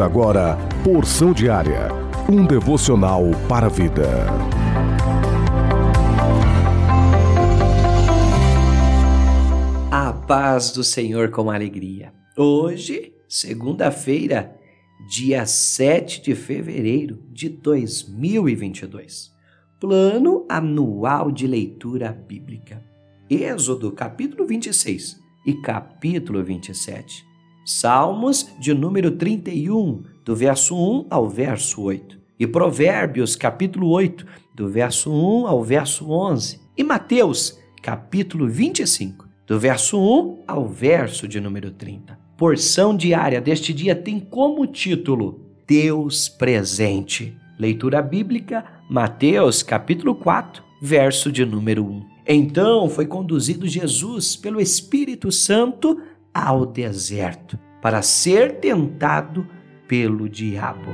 Agora Porção Diária, um devocional para a vida. A paz do Senhor com alegria. Hoje, segunda-feira, dia 7 de fevereiro de 2022. Plano anual de leitura bíblica. Êxodo, capítulo 26 e capítulo 27. Salmos de número 31, do verso 1 ao verso 8. E Provérbios, capítulo 8, do verso 1 ao verso 11. E Mateus, capítulo 25, do verso 1 ao verso de número 30. Porção diária deste dia tem como título Deus presente. Leitura bíblica, Mateus, capítulo 4, verso de número 1. Então foi conduzido Jesus pelo Espírito Santo ao deserto para ser tentado pelo diabo.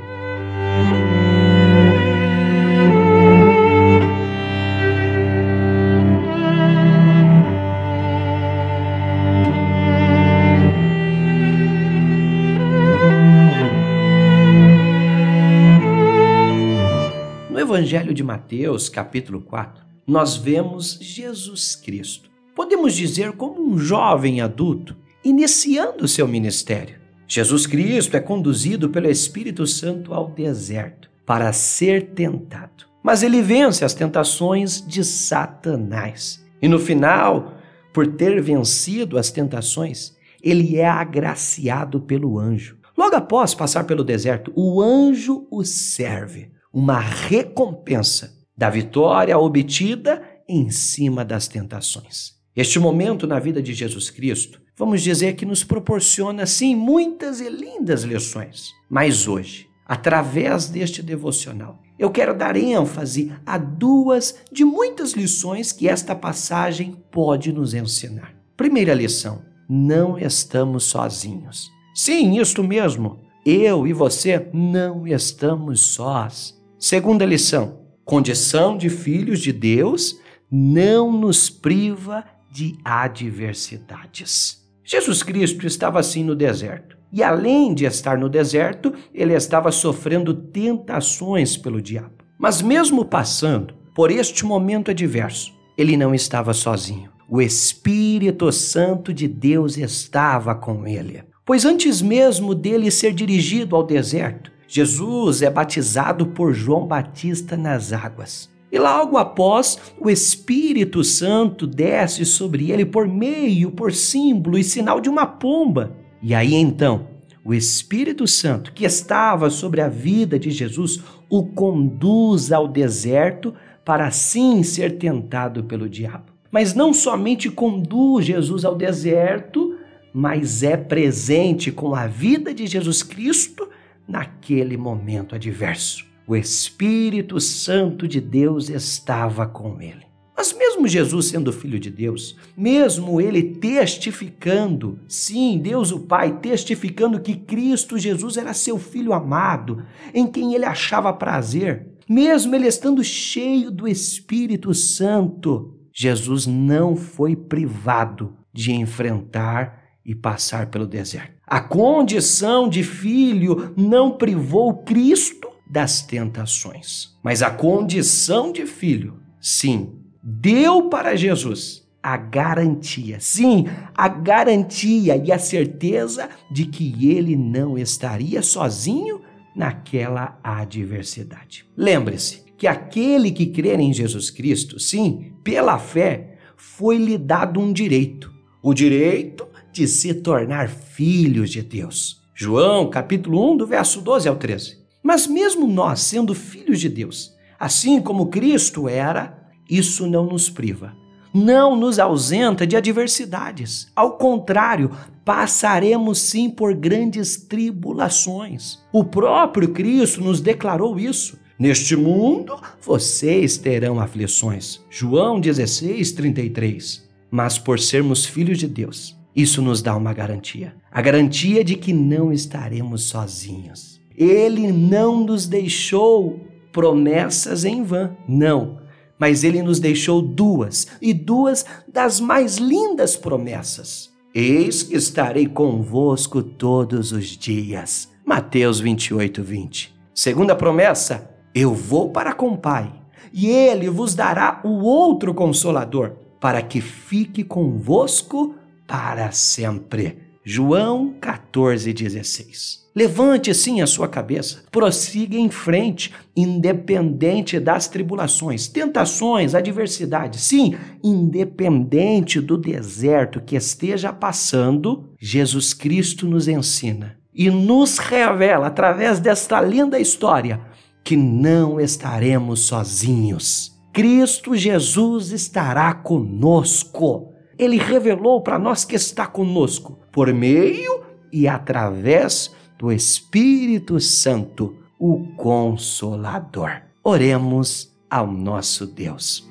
No Evangelho de Mateus, capítulo 4, nós vemos Jesus Cristo. Podemos dizer como um jovem adulto iniciando seu ministério. Jesus Cristo é conduzido pelo Espírito Santo ao deserto para ser tentado. Mas ele vence as tentações de Satanás. E no final, por ter vencido as tentações, ele é agraciado pelo anjo. Logo após passar pelo deserto, o anjo o serve, uma recompensa da vitória obtida em cima das tentações. Este momento na vida de Jesus Cristo vamos dizer que nos proporciona, sim, muitas e lindas lições. Mas hoje, através deste devocional, eu quero dar ênfase a duas de muitas lições que esta passagem pode nos ensinar. Primeira lição: não estamos sozinhos. Sim, isto mesmo. Eu e você não estamos sós. Segunda lição: condição de filhos de Deus não nos priva de adversidades. Jesus Cristo estava assim no deserto. E além de estar no deserto, ele estava sofrendo tentações pelo diabo. Mas mesmo passando por este momento adverso, ele não estava sozinho. O Espírito Santo de Deus estava com ele. Pois antes mesmo dele ser dirigido ao deserto, Jesus é batizado por João Batista nas águas. E logo após, o Espírito Santo desce sobre ele por meio, por símbolo e sinal de uma pomba. E aí então, o Espírito Santo, que estava sobre a vida de Jesus, o conduz ao deserto para assim ser tentado pelo diabo. Mas não somente conduz Jesus ao deserto, mas é presente com a vida de Jesus Cristo naquele momento adverso o Espírito Santo de Deus estava com ele. Mas mesmo Jesus sendo filho de Deus, mesmo ele testificando, sim, Deus o Pai testificando que Cristo Jesus era seu filho amado, em quem ele achava prazer, mesmo ele estando cheio do Espírito Santo, Jesus não foi privado de enfrentar e passar pelo deserto. A condição de filho não privou Cristo das tentações. Mas a condição de filho, sim, deu para Jesus a garantia, sim, a garantia e a certeza de que ele não estaria sozinho naquela adversidade. Lembre-se que aquele que crer em Jesus Cristo, sim, pela fé, foi-lhe dado um direito, o direito de se tornar filhos de Deus. João, capítulo 1, do verso 12 ao 13. Mas mesmo nós, sendo filhos de Deus, assim como Cristo era, isso não nos priva, não nos ausenta de adversidades. Ao contrário, passaremos sim por grandes tribulações. O próprio Cristo nos declarou isso. Neste mundo vocês terão aflições. João 16, 33. Mas por sermos filhos de Deus, isso nos dá uma garantia: a garantia de que não estaremos sozinhos. Ele não nos deixou promessas em vão, não. Mas ele nos deixou duas, e duas das mais lindas promessas. Eis que estarei convosco todos os dias, Mateus 28, 20. Segunda promessa: Eu vou para com o Pai, e ele vos dará o outro consolador, para que fique convosco para sempre. João 14, 16. Levante sim a sua cabeça, prossiga em frente, independente das tribulações, tentações, adversidades. Sim, independente do deserto que esteja passando, Jesus Cristo nos ensina e nos revela através desta linda história que não estaremos sozinhos. Cristo Jesus estará conosco. Ele revelou para nós que está conosco por meio e através do Espírito Santo, o Consolador. Oremos ao nosso Deus.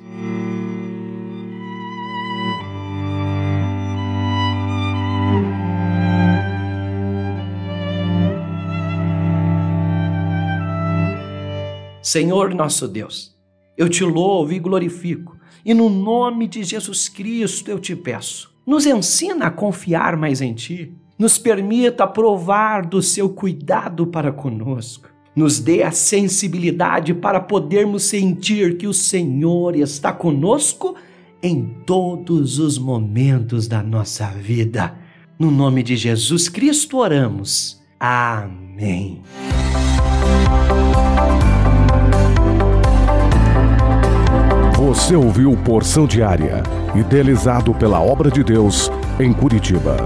Senhor nosso Deus, eu te louvo e glorifico, e no nome de Jesus Cristo eu te peço, nos ensina a confiar mais em Ti, nos permita provar do seu cuidado para conosco, nos dê a sensibilidade para podermos sentir que o Senhor está conosco em todos os momentos da nossa vida. No nome de Jesus Cristo oramos. Amém. Você ouviu Porção Diária, idealizado pela Obra de Deus em Curitiba.